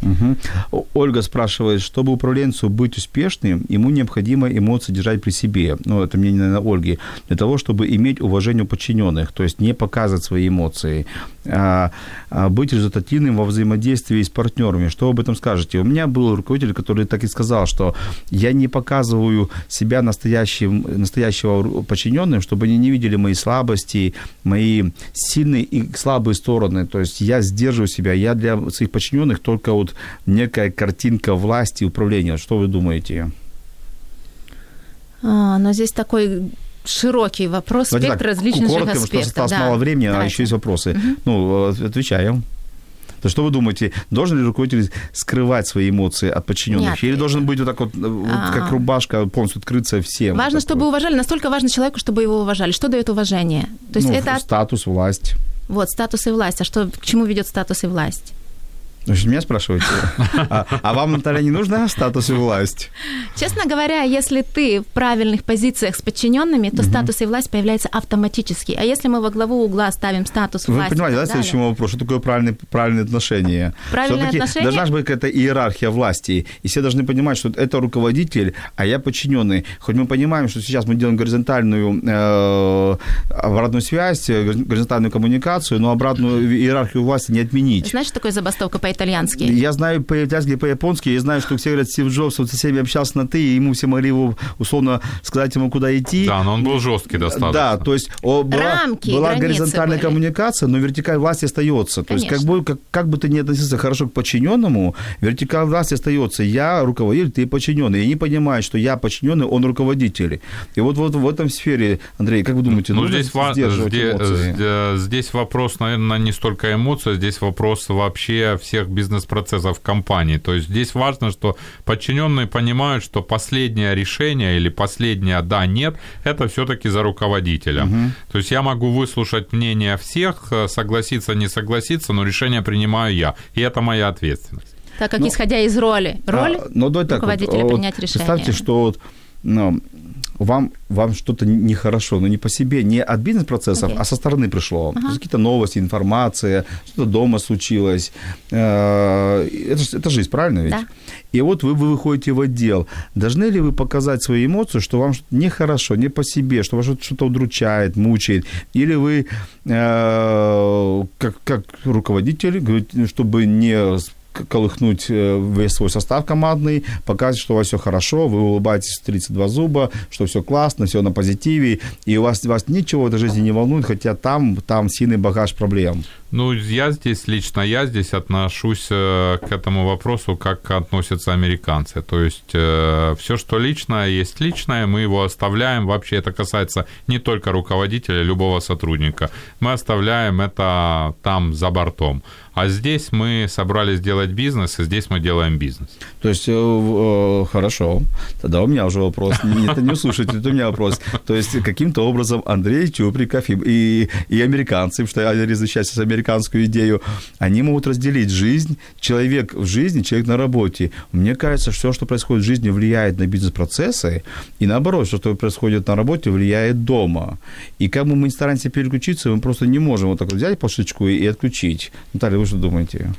О- Ольга спрашивает, чтобы управленцу быть успешным, ему необходимо эмоции держать при себе. Ну, это мнение, наверное, Ольги. Для того, чтобы иметь уважение у подчиненных, то есть не показывать свои эмоции, а, а быть результативным во взаимодействии с партнерами. Что вы об этом скажете? У меня был руководитель, который так и сказал, что я не показываю себя настоящим, настоящего подчиненным, чтобы они не видели мои слабости, мои сильные и слабые стороны. То есть я сдерживаю себя. Я для своих подчиненных только вот некая картинка власти и управления. Что вы думаете? А, но здесь такой широкий вопрос, Давайте спектр так, различных коротко, потому что аспектов. осталось да. мало времени, а Давайте. еще есть вопросы. Ну, э, отвечаем. То что вы думаете, должен ли руководитель скрывать свои эмоции от подчиненных? Нет. Или должен быть вот так вот, э, вот А. как рубашка, полностью открыться всем? Важно, Вот чтобы вот. уважали, настолько важно человеку, чтобы его уважали. Что дает уважение? То есть Ну, это статус, власть. вот статус и власть. А что к чему ведет статус и власть? Значит, меня спрашиваете? А, а вам, Наталья, не нужна статус и власть? Честно говоря, если ты в правильных позициях с подчиненными, то статус и власть появляется автоматически. А если мы во главу угла ставим статус Вы власти, понимаете, да, следующий вопрос, что такое правильные, правильные отношения? Правильные Всё-таки отношения? Должна же быть какая-то иерархия власти, и все должны понимать, что это руководитель, а я подчиненный. Хоть мы понимаем, что сейчас мы делаем горизонтальную э, обратную связь, э, горизонтальную коммуникацию, но обратную иерархию власти не отменить. Знаешь, что такое забастовка по-итальянски? Я знаю по-итальянски и по-японски, я знаю, что все говорят, Стив Джобс вот со всеми общался на «ты», и ему все могли его, условно, сказать ему, куда идти. Да, но он был жесткий достаточно. Да, то есть о, была, Рамки, была горизонтальная были. коммуникация, но вертикаль власти остается. То есть как Конечно. бы, как, как бы ты ни относился хорошо к подчиненному, вертикаль власти остается. Я руководитель, ты подчиненный. И они понимают, что я подчиненный, он руководитель. И вот, вот в этом сфере, Андрей, как вы думаете, Ну, нужно здесь, ва- сдерживать зде- эмоции? зде- здесь вопрос, наверное, не столько эмоций, здесь вопрос вообще всех бизнес-процессов компании. То есть здесь важно, что подчиненные понимают, что последнее решение или последнее да, нет, это все-таки за руководителем. То есть я могу выслушать мнение всех, э, согласиться, не согласиться, но решение принимаю я. И это моя ответственность. Так как исходя из роли. Роль А, ну, давай так, вот, руководителя вот принять решение. Представьте, что вот, ну, вам, вам что-то нехорошо, но не по себе, не от бизнес-процессов, Окей. а со стороны пришло. Есть какие-то новости, информация, что-то дома случилось. Э, Это, это жизнь, правильно ведь? Да. И вот вы, вы выходите в отдел. Должны ли вы показать свои эмоции, что вам нехорошо, не по себе, что вас что-то- удручает, мучает? Или вы, э, как, как руководитель, говорите, чтобы не колыхнуть э, весь свой состав командный, показывать, что у вас все хорошо, вы улыбаетесь в 32 зуба, что все классно, все на позитиве, и у вас, вас ничего в этой жизни не волнует, хотя там, там сильный багаж проблем. Ну, я здесь, лично я здесь отношусь э, к этому вопросу, как относятся американцы. То есть все, что личное, есть личное, мы его оставляем. Вообще это касается не только руководителя, любого сотрудника. Мы оставляем это там за бортом. А здесь мы собрались делать бизнес, и здесь мы делаем бизнес. То есть, э, э, хорошо, тогда у меня уже вопрос. Не, это не услышать, это у меня вопрос. То есть, каким-то образом Андрей Чуприков и, и, и американцы, потому что они изучают сейчас американскую идею, они могут разделить жизнь, человек в жизни, человек на работе. Мне кажется, все, что происходит в жизни, влияет на бизнес-процессы, и наоборот, все, что происходит на работе, влияет дома. И как бы мы ни стараемся переключиться, мы просто не можем вот так вот взять по и отключить. Наталья, вы что думаете?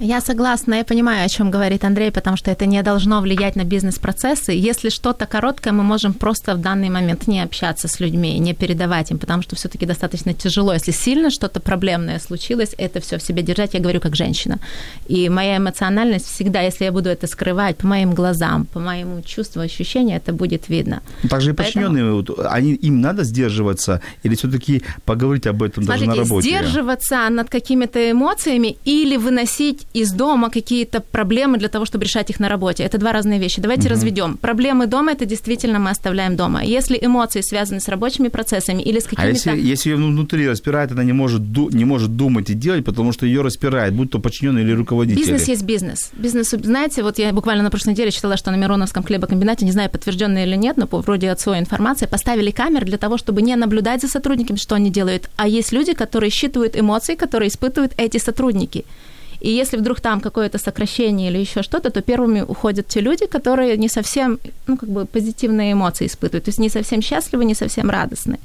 Я согласна, я понимаю, о чем говорит Андрей, потому что это не должно влиять на бизнес-процессы. Если что-то короткое, мы можем просто в данный момент не общаться с людьми, не передавать им, потому что все-таки достаточно тяжело. Если сильно что-то проблемное случилось, это все в себе держать, я говорю как женщина. И моя эмоциональность всегда, если я буду это скрывать по моим глазам, по моему чувству, ощущению, это будет видно. Также и подчиненные, вот, они, им надо сдерживаться или все-таки поговорить об этом Смотрите, даже на работе? сдерживаться над какими-то эмоциями или выносить из дома какие-то проблемы для того, чтобы решать их на работе. Это два разные вещи. Давайте угу. разведем. Проблемы дома это действительно мы оставляем дома. Если эмоции связаны с рабочими процессами или с какими-то... А если, если ее внутри распирает, она не может, не может думать и делать, потому что ее распирает, будь то подчиненный или руководитель. Бизнес есть бизнес. Бизнес, знаете, вот я буквально на прошлой неделе читала, что на Мироновском хлебокомбинате, не знаю, подтвержденное или нет, но по вроде от своей информации, поставили камеры для того, чтобы не наблюдать за сотрудниками, что они делают, а есть люди, которые считывают эмоции, которые испытывают эти сотрудники. И если вдруг там какое-то сокращение или еще что-то, то первыми уходят те люди, которые не совсем, ну, как бы позитивные эмоции испытывают, то есть не совсем счастливы, не совсем радостны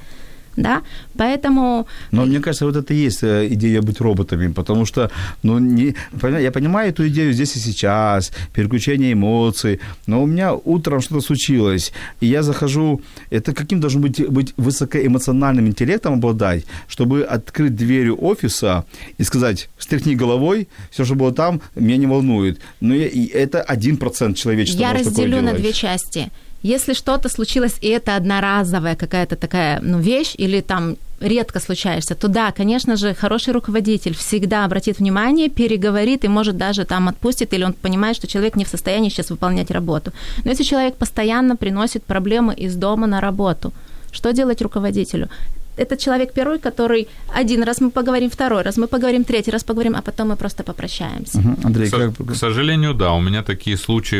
да, поэтому... Но мне кажется, вот это и есть э, идея быть роботами, потому что, ну, не, я понимаю эту идею здесь и сейчас, переключение эмоций, но у меня утром что-то случилось, и я захожу, это каким должен быть, быть высокоэмоциональным интеллектом обладать, чтобы открыть дверь офиса и сказать, встряхни головой, все, что было там, меня не волнует. Но я, и это один процент человечества Я разделю на две части – если что-то случилось, и это одноразовая какая-то такая ну, вещь, или там редко случаешься, то да, конечно же, хороший руководитель всегда обратит внимание, переговорит и может даже там отпустит, или он понимает, что человек не в состоянии сейчас выполнять работу. Но если человек постоянно приносит проблемы из дома на работу, что делать руководителю? Это человек первый, который один раз мы поговорим, второй раз мы поговорим, третий раз поговорим, а потом мы просто попрощаемся. Угу. Андрей, к, как... к сожалению, да, у меня такие случаи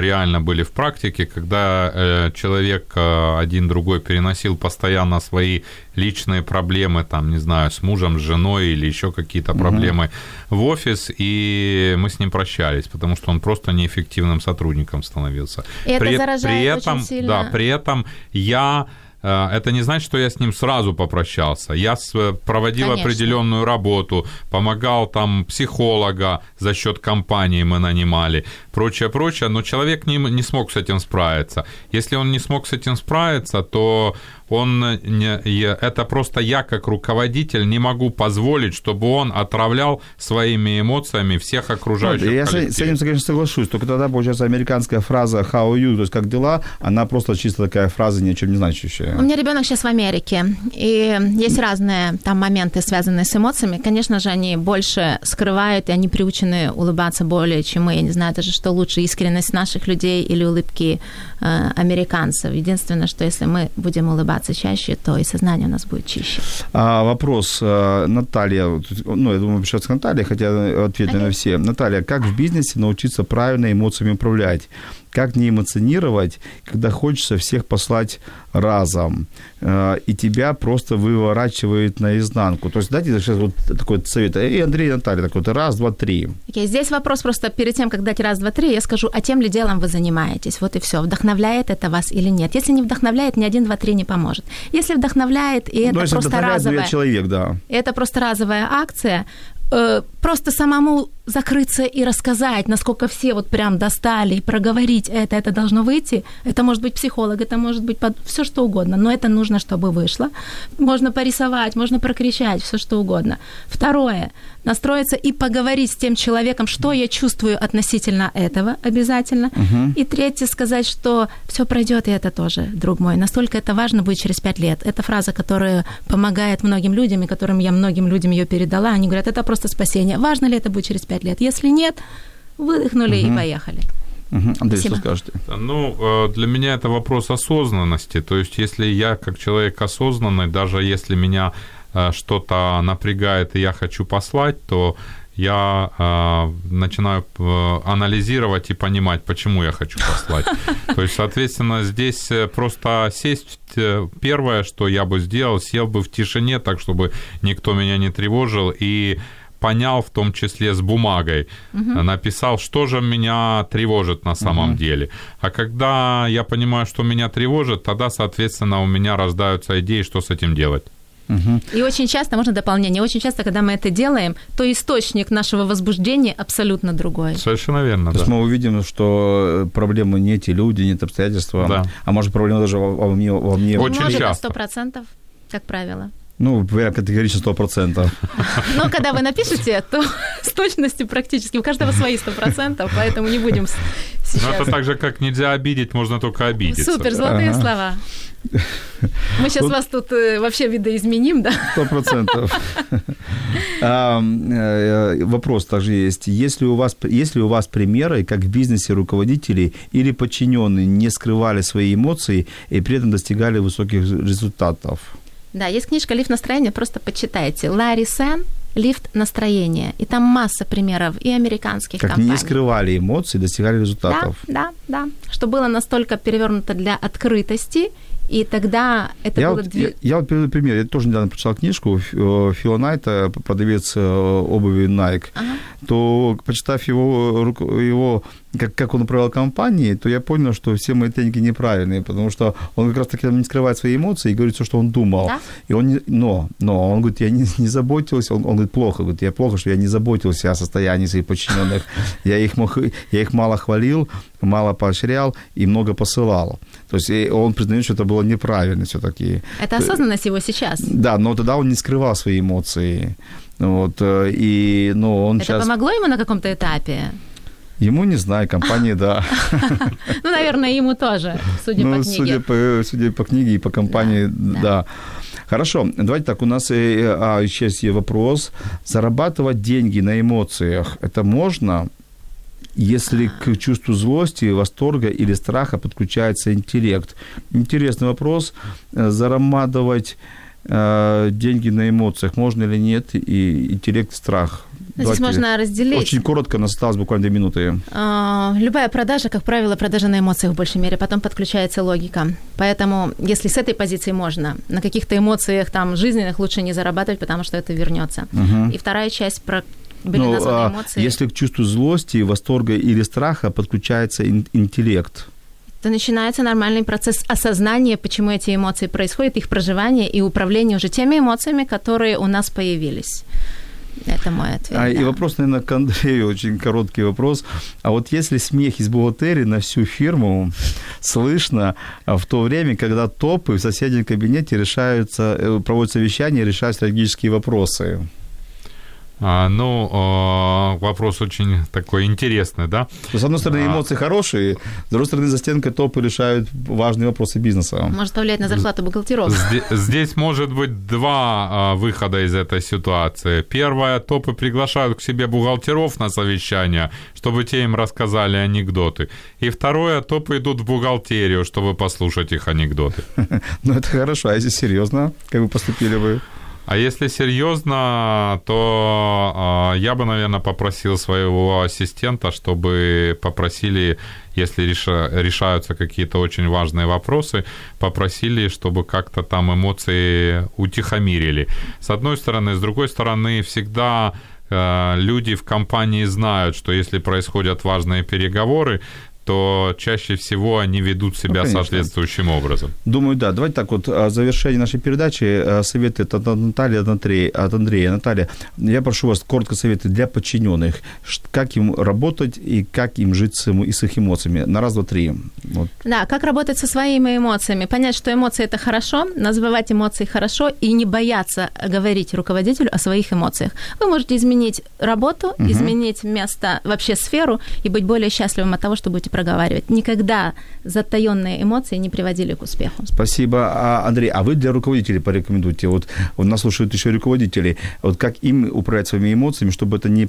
реально были в практике, когда э, человек э, один другой переносил постоянно свои личные проблемы, там, не знаю, с мужем, с женой или еще какие-то угу. проблемы в офис, и мы с ним прощались, потому что он просто неэффективным сотрудником становился. И это при, заражает при этом, очень сильно. Да, при этом я Э, это не значит, что я с ним сразу попрощался. Я проводил Конечно. определенную работу, помогал там психолога за счет компании мы нанимали, прочее, прочее, но человек не, не смог с этим справиться. Если он не смог с этим справиться, то он не, это просто я как руководитель не могу позволить, чтобы он отравлял своими эмоциями всех окружающих. Ну, я с, с этим, конечно, соглашусь. Только тогда, получается, американская фраза «how are you», то есть «как дела», она просто чисто такая фраза, ни о чем не значащая. У меня ребенок сейчас в Америке, и есть разные там моменты, связанные с эмоциями. Конечно же, они больше скрывают, и они приучены улыбаться более, чем мы. Я не знаю даже, что лучше, искренность наших людей или улыбки э, американцев. Единственное, что если мы будем улыбаться чаще, то и сознание у нас будет чище. А, вопрос, э, Наталья, ну, я думаю, к Наталье, хотя ответы okay. на все. Наталья, как в бизнесе научиться правильно эмоциями управлять? Как не эмоционировать, когда хочется всех послать разом, э, и тебя просто выворачивает наизнанку. То есть дайте сейчас вот такой совет. И Андрей, и Наталья, такой вот раз, два, три. Okay, здесь вопрос просто перед тем, как дать раз, два, три, я скажу, а тем ли делом вы занимаетесь? Вот и все. Вдохновляет это вас или нет? Если не вдохновляет, ни один, два, три не поможет. Если вдохновляет, и это ну, просто ну, разовая... человек, да. Это просто разовая акция, э, просто самому закрыться и рассказать, насколько все вот прям достали, и проговорить это, это должно выйти. Это может быть психолог, это может быть под... все что угодно, но это нужно, чтобы вышло. Можно порисовать, можно прокричать, все что угодно. Второе, настроиться и поговорить с тем человеком, что я чувствую относительно этого обязательно. Угу. И третье, сказать, что все пройдет, и это тоже, друг мой. Настолько это важно будет через пять лет. Это фраза, которая помогает многим людям, и которым я многим людям ее передала. Они говорят, это просто спасение. Важно ли это будет через пять лет? Если нет, выдохнули угу. и поехали. Угу. Андрей, Спасибо. что скажете? Ну, э, для меня это вопрос осознанности. То есть, если я как человек осознанный, даже если меня э, что-то напрягает и я хочу послать, то я э, начинаю анализировать и понимать, почему я хочу послать. То есть, соответственно, здесь просто сесть. Первое, что я бы сделал, сел бы в тишине, так чтобы никто меня не тревожил, и понял, в том числе с бумагой, угу. написал, что же меня тревожит на самом угу. деле. А когда я понимаю, что меня тревожит, тогда, соответственно, у меня рождаются идеи, что с этим делать. И очень часто, можно дополнение, очень часто, когда мы это делаем, то источник нашего возбуждения абсолютно другой. Совершенно верно, То да. есть мы увидим, что проблемы не те люди, не те обстоятельства, Да. а может проблема даже во, во мне, во мне. Очень Может, часто. сто процентов, как правило. Ну, я категорично 100%. Но когда вы напишете, то с точностью практически у каждого свои сто процентов, поэтому не будем с- Но сейчас. это так же, как нельзя обидеть, можно только обидеться. Супер, золотые Ага. слова. Мы сейчас Вот. вас тут э, вообще видоизменим, да? Сто процентов. А, э, Вопрос также есть. Если у вас, есть ли у вас примеры, как в бизнесе руководители или подчиненные не скрывали свои эмоции и при этом достигали высоких результатов? Да, есть книжка «Лифт настроения», просто почитайте. Ларри Сен «Лифт настроения». И там масса примеров и американских Как компаний. не скрывали эмоции, достигали результатов? Да, да, да. Что было настолько перевернуто для открытости, и тогда это я, было... вот, я, я вот приведу пример. Я тоже недавно прочитал книжку Ф- Фила Найта, продавец э, обуви Nike. Ага. То, почитав его, его как, как он управлял компанией, то я понял, что все мои тренинги неправильные, потому что он как раз таки не скрывает свои эмоции и говорит все, что он думал. Да? И он не, но, но он говорит, я не, не заботился, он, он говорит, плохо, говорит, я плохо, что я не заботился о состоянии своих подчиненных. Я их, мог, я их мало хвалил, мало поощрял и много посылал. То есть он признает, что это было неправильно все-таки. Это осознанность его сейчас. Да, но тогда он не скрывал свои эмоции. Вот, э, и, ну, он Это сейчас... помогло ему на каком-то этапе? Ему не знаю, компании, да. Ну, наверное, ему тоже, судя по Ну, книге. судя по, судя по книге и по компании, Да, да. да. Хорошо, давайте так, у нас э, а, сейчас есть вопрос. Зарабатывать деньги на эмоциях, это можно, если к чувству злости, восторга или страха подключается интеллект? Интересный вопрос. Э, Зарабатывать э, деньги на эмоциях можно или нет, и интеллект, страх? Ну, Здесь Давайте можно разделить. Очень коротко, нас осталось буквально две минуты. А, Любая продажа, как правило, продажа на эмоциях в большей мере, потом подключается логика. Поэтому, если с этой позиции можно, на каких-то эмоциях там жизненных лучше не зарабатывать, потому что это вернется. И вторая часть про были Ну, названы а эмоции. если к чувству злости, восторга или страха подключается ин- интеллект, то начинается нормальный процесс осознания, почему эти эмоции происходят, их проживания и управления уже теми эмоциями, которые у нас появились. Это мой ответ. А, да. И вопрос, наверное, к Андрею, очень короткий вопрос. А вот если смех из бухгалтерии на всю фирму слышно а, в то время, когда топы в соседнем кабинете решаются, э, проводят совещания и решают стратегические вопросы? А, ну, а, вопрос очень такой интересный, да? С одной стороны, А. эмоции хорошие, с другой стороны, за стенкой топы решают важные вопросы бизнеса. Может повлиять на зарплату бухгалтеров. Зде- Здесь может быть два выхода из этой ситуации. Первое, топы приглашают к себе бухгалтеров на совещание, чтобы те им рассказали анекдоты. И второе, топы идут в бухгалтерию, чтобы послушать их анекдоты. Ну, это хорошо, а если серьезно, как вы поступили бы? А если серьезно, то а, я бы, наверное, попросил своего ассистента, чтобы попросили, если реша- решаются какие-то очень важные вопросы, попросили, чтобы как-то там эмоции утихомирили. С одной стороны, с другой стороны, всегда э, люди в компании знают, что если происходят важные переговоры, то чаще всего они ведут себя конечно. соответствующим образом. Думаю, да. Давайте так вот, в завершении нашей передачи а, советы от Натальи, от Андрея. От Андрея. Наталья, я прошу вас коротко советы для подчиненных. Как им работать и как им жить с, и с их эмоциями? На раз, два, три. Вот. Да, как работать со своими эмоциями? Понять, что эмоции это хорошо, называть эмоции хорошо и не бояться говорить руководителю о своих эмоциях. Вы можете изменить работу, изменить место, вообще сферу и быть более счастливым от того, что будете проговаривать. Никогда затаенные эмоции не приводили к успеху. Спасибо. А, Андрей, а вы для руководителей порекомендуйте? Вот у нас слушают еще руководители. Вот как им управлять своими эмоциями, чтобы это не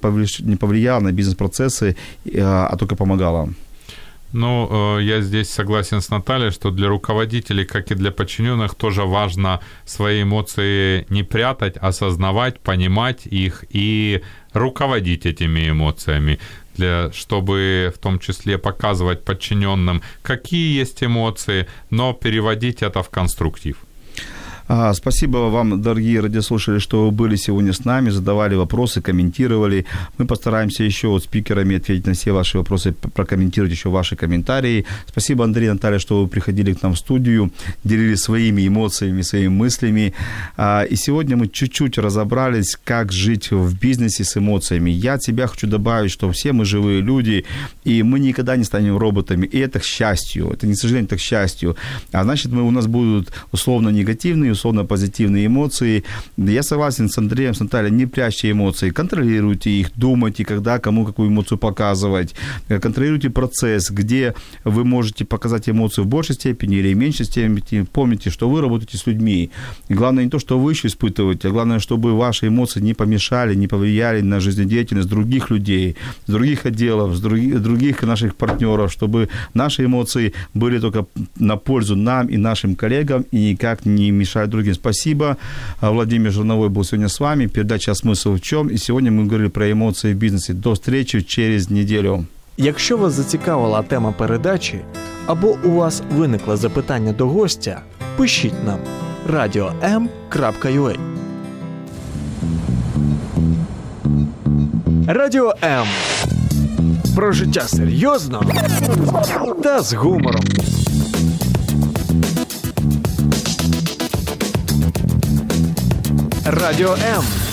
повлияло на бизнес-процессы, а а только помогало? Ну, э, я здесь согласен с Натальей, что для руководителей, как и для подчиненных, тоже важно свои эмоции не прятать, осознавать, понимать их и руководить этими эмоциями, для, чтобы в том числе показывать подчиненным, какие есть эмоции, но переводить это в конструктив. А, спасибо вам, дорогие радиослушатели, что вы были сегодня с нами, задавали вопросы, комментировали. Мы постараемся еще вот спикерами ответить на все ваши вопросы, прокомментировать еще ваши комментарии. Спасибо, Андрей и Наталья, что вы приходили к нам в студию, делились своими эмоциями, своими мыслями. А, и сегодня мы чуть-чуть разобрались, как жить в бизнесе с эмоциями. Я от себя хочу добавить, что все мы живые люди, и мы никогда не станем роботами. И это к счастью. Это не к сожалению, это к счастью. А значит, мы, у нас будут условно негативные, условно позитивные эмоции. Я согласен с Андреем, с Натальей, не прячьте эмоции, контролируйте их, думайте, когда кому какую эмоцию показывать, контролируйте процесс, где вы можете показать эмоцию в большей степени или в меньшей степени. Помните, что вы работаете с людьми. И главное не то, что вы еще испытываете, а главное, чтобы ваши эмоции не помешали, не повлияли на жизнедеятельность других людей, с других отделов, с других, других наших партнеров, чтобы наши эмоции были только на пользу нам и нашим коллегам и никак не мешают другим. Спасибо. А, Владимир Жирновой был сегодня с вами. Передача «Смысл в чем?» И сегодня мы говорили про эмоции в бизнесе. До встречи через неделю. Якщо вас зацікавила тема передачі або у вас виникло запитання до гостя, пишіть нам radio.m.ua Радіо М. Про життя серйозно та з гумором. Радіо М.